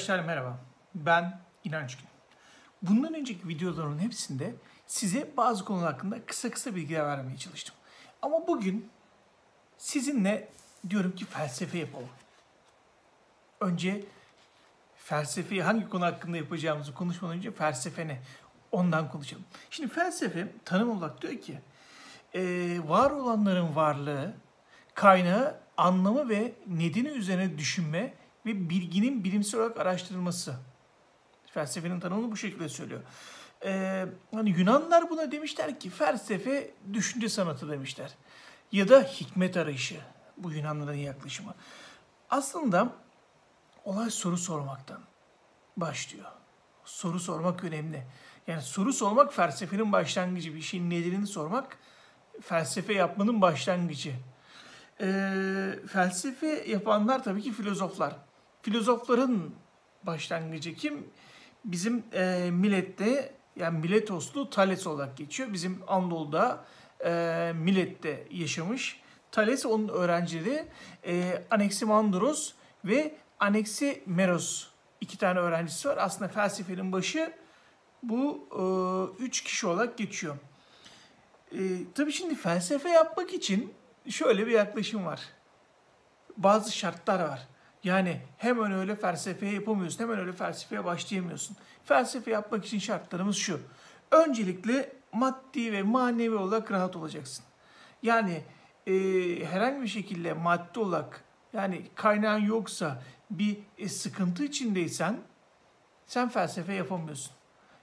Arkadaşlar merhaba. Ben İnanç Gün. Bundan önceki videoların hepsinde size bazı konular hakkında kısa kısa bilgiler vermeye çalıştım. Ama bugün sizinle diyorum ki felsefe yapalım. Önce felsefeyi hangi konu hakkında yapacağımızı konuşmadan önce felsefe ne? Ondan konuşalım. Şimdi felsefe tanım olarak diyor ki e, var olanların varlığı, kaynağı, anlamı ve nedeni üzerine düşünme ve bilginin bilimsel olarak araştırılması. Felsefenin tanımını bu şekilde söylüyor. Ee, hani Yunanlar buna demişler ki felsefe düşünce sanatı demişler. Ya da hikmet arayışı. Bu Yunanların yaklaşımı. Aslında olay soru sormaktan başlıyor. Soru sormak önemli. Yani soru sormak felsefenin başlangıcı. Bir şeyin nedenini sormak felsefe yapmanın başlangıcı. Ee, felsefe yapanlar tabii ki filozoflar. Filozofların başlangıcı kim? Bizim e, Milet'te yani Miletoslu Thales olarak geçiyor. Bizim Anadolu'da e, Milet'te yaşamış. Thales onun öğrencileri e, Anaximandros ve Anaximeros iki tane öğrencisi var. Aslında felsefenin başı bu e, üç kişi olarak geçiyor. E, tabii şimdi felsefe yapmak için şöyle bir yaklaşım var. Bazı şartlar var. Yani hemen öyle felsefe yapamıyorsun, hemen öyle felsefeye başlayamıyorsun. Felsefe yapmak için şartlarımız şu. Öncelikle maddi ve manevi olarak rahat olacaksın. Yani e, herhangi bir şekilde maddi olarak yani kaynağın yoksa bir e, sıkıntı içindeysen sen felsefe yapamıyorsun.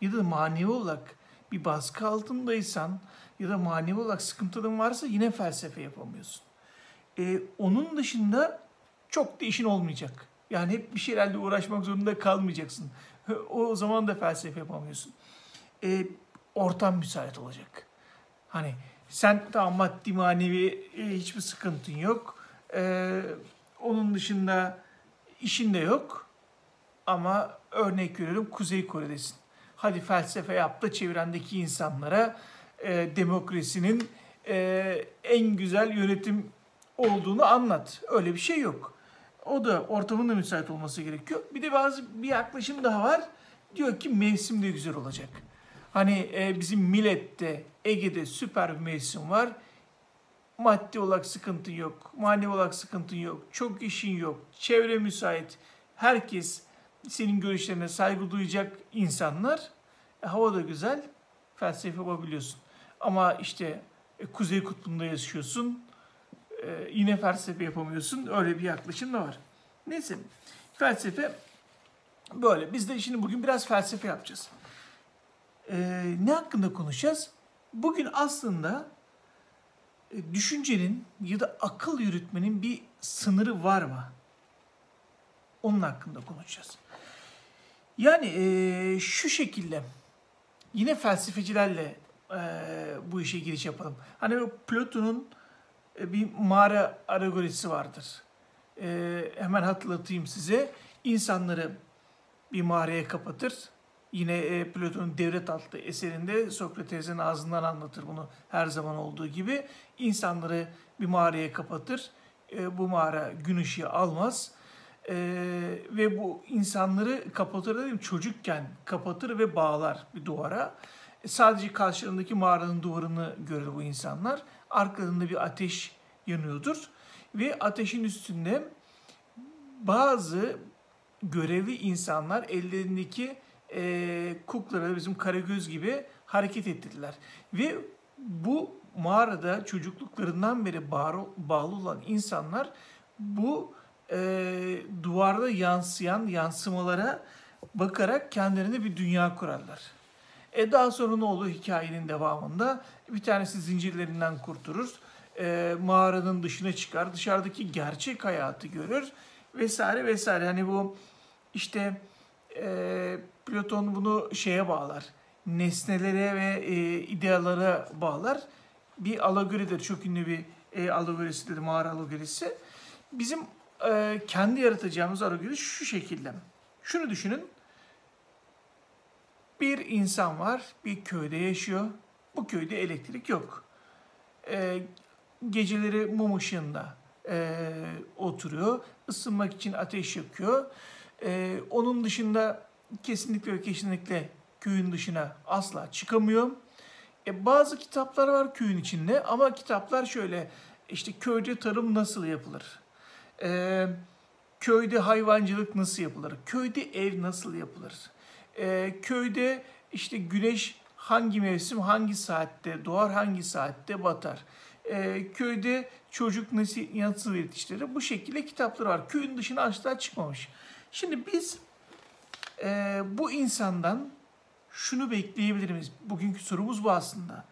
Ya da manevi olarak bir baskı altındaysan ya da manevi olarak sıkıntılığın varsa yine felsefe yapamıyorsun. E, onun dışında çok da işin olmayacak. Yani hep bir şeylerle uğraşmak zorunda kalmayacaksın. O zaman da felsefe yapamıyorsun. E, ortam müsait olacak. Hani sen tamam maddi manevi e, hiçbir sıkıntın yok. E, onun dışında işin de yok. Ama örnek veriyorum Kuzey Kore'desin. Hadi felsefe yap da çevrendeki insanlara e, demokrasinin e, en güzel yönetim olduğunu anlat. Öyle bir şey yok. O da ortamın da müsait olması gerekiyor. Bir de bazı bir yaklaşım daha var. Diyor ki mevsim de güzel olacak. Hani e, bizim millette, Ege'de süper bir mevsim var. Maddi olarak sıkıntı yok, manevi olarak sıkıntı yok, çok işin yok, çevre müsait. Herkes senin görüşlerine saygı duyacak insanlar. E, hava da güzel, felsefe yapabiliyorsun. Ama işte e, Kuzey Kutbu'nda yaşıyorsun, e, yine felsefe yapamıyorsun. Öyle bir yaklaşım da var. Neyse, felsefe böyle. Biz de şimdi bugün biraz felsefe yapacağız. E, ne hakkında konuşacağız? Bugün aslında e, düşüncenin ya da akıl yürütmenin bir sınırı var mı? Onun hakkında konuşacağız. Yani e, şu şekilde yine felsefecilerle e, bu işe giriş yapalım. Hani Platon'un bir mağara alegorisi vardır. E, hemen hatırlatayım size. İnsanları bir mağaraya kapatır. Yine e, Platon'un Devlet adlı eserinde Sokrates'in ağzından anlatır bunu her zaman olduğu gibi. İnsanları bir mağaraya kapatır. E, bu mağara gün ışığı almaz. E, ve bu insanları kapatır dedim çocukken kapatır ve bağlar bir duvara. E, sadece karşılarındaki mağaranın duvarını görür bu insanlar. Arkalarında bir ateş yanıyordur. Ve ateşin üstünde bazı görevli insanlar ellerindeki e, kuklara bizim karagöz gibi hareket ettirdiler. Ve bu mağarada çocukluklarından beri bağlı, bağlı olan insanlar bu e, duvarda yansıyan yansımalara bakarak kendilerine bir dünya kurarlar. E daha sonra ne olur hikayenin devamında? Bir tanesi zincirlerinden kurtulur. E, mağaranın dışına çıkar. Dışarıdaki gerçek hayatı görür. Vesaire vesaire. Hani bu işte e, Platon bunu şeye bağlar. Nesnelere ve e, idealara bağlar. Bir alegoridir. Çok ünlü bir e, alegorisidir. Mağara alegorisi. Bizim e, kendi yaratacağımız alegori şu şekilde. Şunu düşünün bir insan var, bir köyde yaşıyor. Bu köyde elektrik yok. E, geceleri mum ışığında e, oturuyor. Isınmak için ateş yakıyor. E, onun dışında kesinlikle kesinlikle köyün dışına asla çıkamıyor. E, bazı kitaplar var köyün içinde ama kitaplar şöyle işte köyde tarım nasıl yapılır? E, köyde hayvancılık nasıl yapılır? Köyde ev nasıl yapılır? E, köyde işte güneş hangi mevsim hangi saatte doğar hangi saatte batar? E, köyde çocuk nasıl, nasıl yetiştirir? Bu şekilde kitaplar var. Köyün dışına asla çıkmamış. Şimdi biz e, bu insandan şunu bekleyebilir miyiz? Bugünkü sorumuz bu aslında.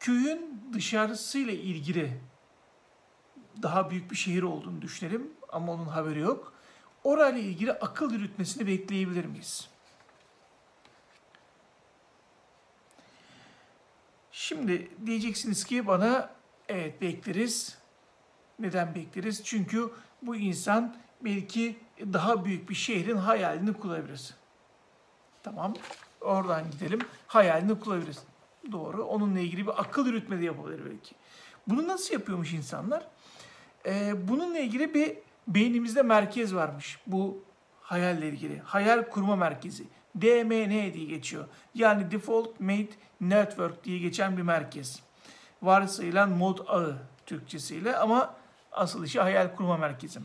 Köyün dışarısıyla ilgili daha büyük bir şehir olduğunu düşünelim ama onun haberi yok. Orayla ilgili akıl yürütmesini bekleyebilir miyiz? Şimdi diyeceksiniz ki bana evet bekleriz. Neden bekleriz? Çünkü bu insan belki daha büyük bir şehrin hayalini kurabilir. Tamam. Oradan gidelim. Hayalini kurabilir. Doğru. Onunla ilgili bir akıl yürütme de yapabilir belki. Bunu nasıl yapıyormuş insanlar? Ee, bununla ilgili bir beynimizde merkez varmış. Bu hayalle ilgili. Hayal kurma merkezi. DMN diye geçiyor. Yani Default Made Network diye geçen bir merkez. Varsayılan mod ağı Türkçesiyle ama asıl işi hayal kurma merkezi.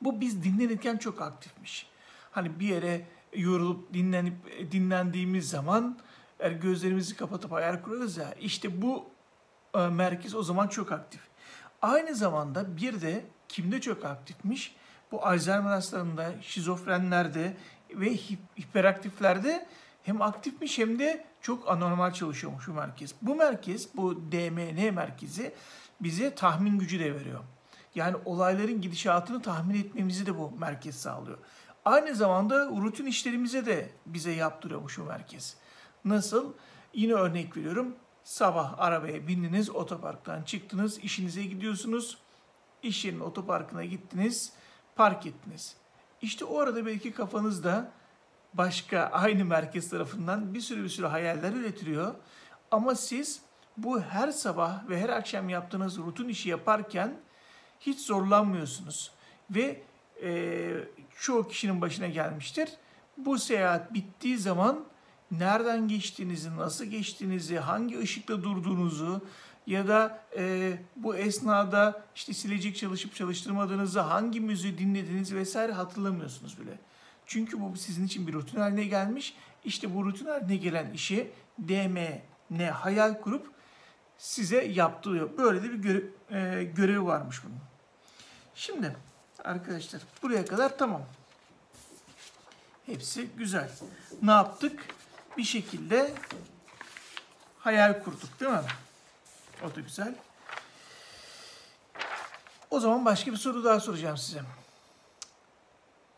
Bu biz dinlenirken çok aktifmiş. Hani bir yere yorulup dinlenip dinlendiğimiz zaman eğer gözlerimizi kapatıp hayal kurarız ya işte bu e, merkez o zaman çok aktif. Aynı zamanda bir de kimde çok aktifmiş? Bu Alzheimer hastalarında, şizofrenlerde ve hiperaktiflerde hem aktifmiş hem de çok anormal çalışıyormuş bu merkez. Bu merkez, bu DMN merkezi bize tahmin gücü de veriyor. Yani olayların gidişatını tahmin etmemizi de bu merkez sağlıyor. Aynı zamanda rutin işlerimize de bize yaptırıyormuş bu merkez. Nasıl? Yine örnek veriyorum. Sabah arabaya bindiniz, otoparktan çıktınız, işinize gidiyorsunuz. İş yerinin otoparkına gittiniz, park ettiniz. İşte o arada belki kafanızda başka aynı merkez tarafından bir sürü bir sürü hayaller üretiliyor. Ama siz bu her sabah ve her akşam yaptığınız rutin işi yaparken hiç zorlanmıyorsunuz. Ve e, çoğu kişinin başına gelmiştir. Bu seyahat bittiği zaman nereden geçtiğinizi, nasıl geçtiğinizi, hangi ışıkta durduğunuzu ya da e, bu esnada işte silecek çalışıp çalıştırmadığınızı, hangi müziği dinlediğinizi vesaire hatırlamıyorsunuz bile. Çünkü bu sizin için bir rutin haline gelmiş. İşte bu rutin haline gelen işi DMN hayal kurup size yaptırıyor. Böyle de bir görev, e, görevi varmış bunun. Şimdi arkadaşlar buraya kadar tamam. Hepsi güzel. Ne yaptık? Bir şekilde hayal kurduk değil mi? O da güzel. O zaman başka bir soru daha soracağım size.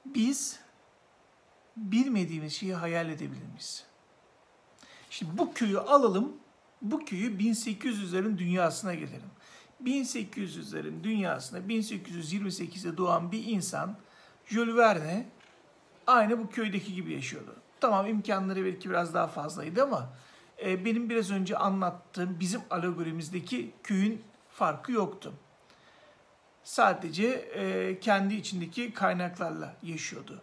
Biz bilmediğimiz şeyi hayal edebilir miyiz? Şimdi bu köyü alalım, bu köyü 1800'lerin dünyasına gelelim. 1800'lerin dünyasında 1828'de doğan bir insan Jules Verne aynı bu köydeki gibi yaşıyordu. Tamam imkanları belki biraz daha fazlaydı ama e, benim biraz önce anlattığım bizim alegorimizdeki köyün farkı yoktu. Sadece e, kendi içindeki kaynaklarla yaşıyordu.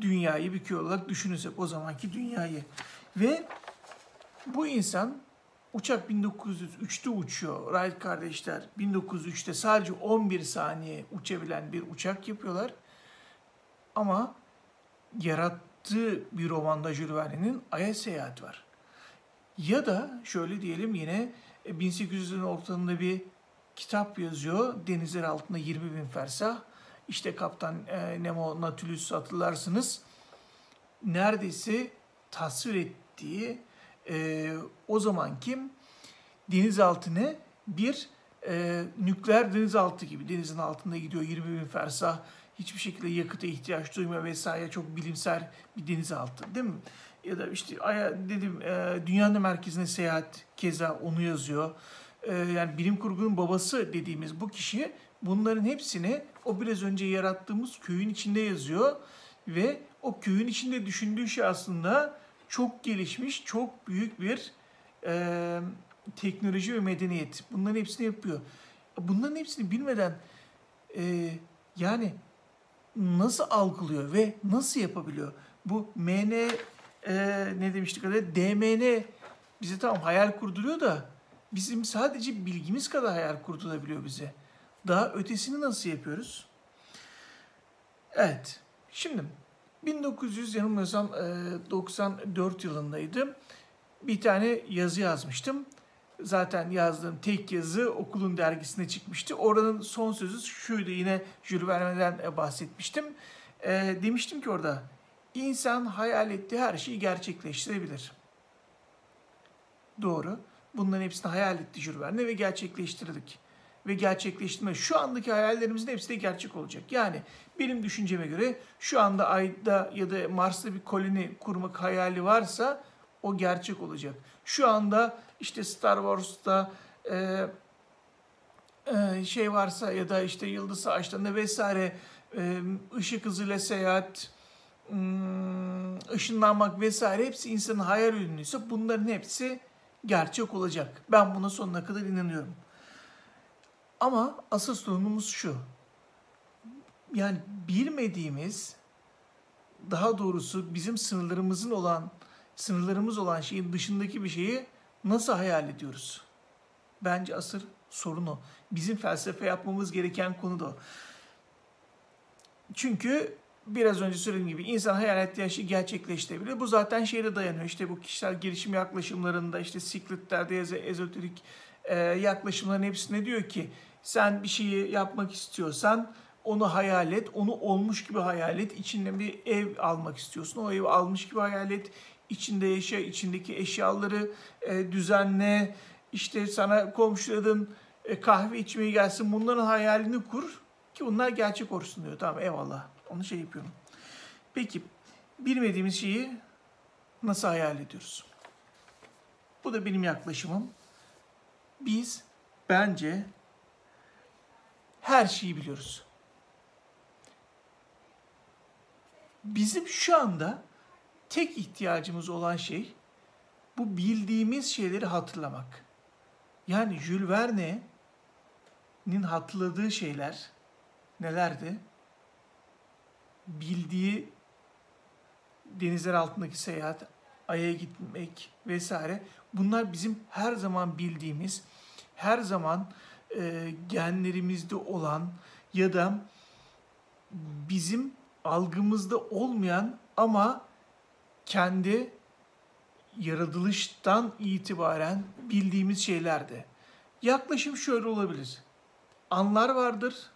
Dünyayı bir köy olarak düşünürsek o zamanki dünyayı. Ve bu insan Uçak 1903'te uçuyor. Wright kardeşler 1903'te sadece 11 saniye uçabilen bir uçak yapıyorlar. Ama yarattığı bir romanda Jules Verne'nin Ay'a seyahat var. Ya da şöyle diyelim yine 1800'lerin e, ortalarında bir kitap yazıyor. Denizler altında 20 bin fersah. İşte Kaptan e, Nemo Nautilus hatırlarsınız. Neredeyse tasvir ettiği e, o zaman kim? Denizaltını bir e, nükleer denizaltı gibi denizin altında gidiyor 20 bin fersah hiçbir şekilde yakıta ihtiyaç duymuyor vesaire çok bilimsel bir denizaltı değil mi? Ya da işte dedim e, dünyanın merkezine seyahat keza onu yazıyor. E, yani bilim kurgunun babası dediğimiz bu kişi bunların hepsini o biraz önce yarattığımız köyün içinde yazıyor ve o köyün içinde düşündüğü şey aslında çok gelişmiş, çok büyük bir e, teknoloji ve medeniyet. Bunların hepsini yapıyor. Bunların hepsini bilmeden e, yani nasıl algılıyor ve nasıl yapabiliyor? Bu MN e, ne demiştik adı? DMN bize tamam hayal kurduruyor da bizim sadece bilgimiz kadar hayal kurdurabiliyor bize. Daha ötesini nasıl yapıyoruz? Evet. Şimdi 1900 yanılmıyorsam 94 yılındaydı. Bir tane yazı yazmıştım. Zaten yazdığım tek yazı okulun dergisine çıkmıştı. Oranın son sözü şuydu yine Jules Verne'den bahsetmiştim. E, demiştim ki orada insan hayal ettiği her şeyi gerçekleştirebilir. Doğru. Bunların hepsini hayal etti Jules Verne ve gerçekleştirdik. Ve gerçekleştirme şu andaki hayallerimizin hepsi de gerçek olacak. Yani benim düşünceme göre şu anda Ay'da ya da Mars'ta bir koloni kurmak hayali varsa o gerçek olacak. Şu anda işte Star Wars'ta e, e, şey varsa ya da işte Yıldız Savaşları'nda vesaire e, ışık hızıyla seyahat, hmm, ışınlanmak vesaire hepsi insanın hayal ürünüyse bunların hepsi gerçek olacak. Ben buna sonuna kadar inanıyorum. Ama asıl sorunumuz şu. Yani bilmediğimiz, daha doğrusu bizim sınırlarımızın olan, sınırlarımız olan şeyin dışındaki bir şeyi nasıl hayal ediyoruz? Bence asıl sorun o. Bizim felsefe yapmamız gereken konu da o. Çünkü biraz önce söylediğim gibi insan hayal ettiği şeyi gerçekleştirebilir. Bu zaten şeyle dayanıyor. İşte bu kişisel gelişim yaklaşımlarında işte sikletlerde ezoterik e, yaklaşımların hepsine diyor ki sen bir şeyi yapmak istiyorsan onu hayal et, onu olmuş gibi hayal et. İçinde bir ev almak istiyorsun, o evi almış gibi hayal et. İçinde yaşa, içindeki eşyaları e, düzenle. İşte sana komşuların e, kahve içmeye gelsin, bunların hayalini kur ki bunlar gerçek olsun diyor. Tamam eyvallah, onu şey yapıyorum. Peki, bilmediğimiz şeyi nasıl hayal ediyoruz? Bu da benim yaklaşımım. Biz bence her şeyi biliyoruz. Bizim şu anda tek ihtiyacımız olan şey bu bildiğimiz şeyleri hatırlamak. Yani Jules Verne'nin hatırladığı şeyler nelerdi? Bildiği denizler altındaki seyahat, Ay'a gitmek vesaire. Bunlar bizim her zaman bildiğimiz, her zaman e, genlerimizde olan ya da bizim algımızda olmayan ama kendi yaratılıştan itibaren bildiğimiz şeylerdi. Yaklaşım şöyle olabilir. Anlar vardır.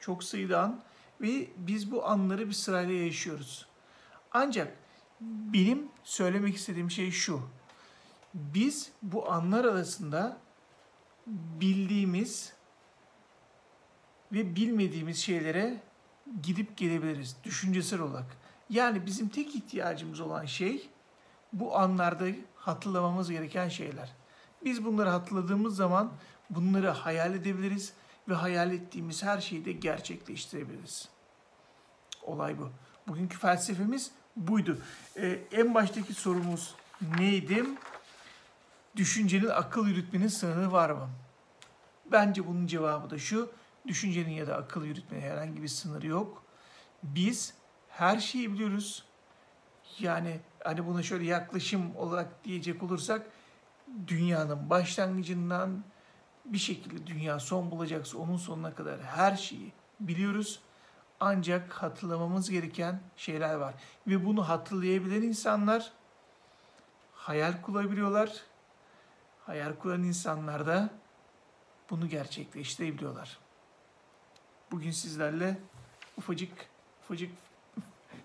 Çok sayıda an ve biz bu anları bir sırayla yaşıyoruz. Ancak benim söylemek istediğim şey şu. Biz bu anlar arasında bildiğimiz ve bilmediğimiz şeylere gidip gelebiliriz düşüncesel olarak. Yani bizim tek ihtiyacımız olan şey bu anlarda hatırlamamız gereken şeyler. Biz bunları hatırladığımız zaman bunları hayal edebiliriz ve hayal ettiğimiz her şeyi de gerçekleştirebiliriz. Olay bu. Bugünkü felsefemiz buydu. Ee, en baştaki sorumuz neydi? Düşüncenin akıl yürütmenin sınırı var mı? Bence bunun cevabı da şu. Düşüncenin ya da akıl yürütmenin herhangi bir sınırı yok. Biz her şeyi biliyoruz. Yani hani buna şöyle yaklaşım olarak diyecek olursak dünyanın başlangıcından bir şekilde dünya son bulacaksa onun sonuna kadar her şeyi biliyoruz. Ancak hatırlamamız gereken şeyler var. Ve bunu hatırlayabilen insanlar hayal kurabiliyorlar. Hayal kuran insanlar da bunu gerçekleştirebiliyorlar. Bugün sizlerle ufacık ufacık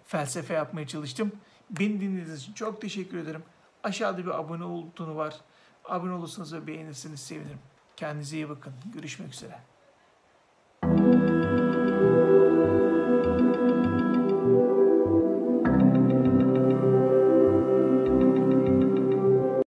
felsefe yapmaya çalıştım. Beni dinlediğiniz için çok teşekkür ederim. Aşağıda bir abone butonu var. Abone olursanız ve beğenirseniz sevinirim. Kendinize iyi bakın. Görüşmek üzere.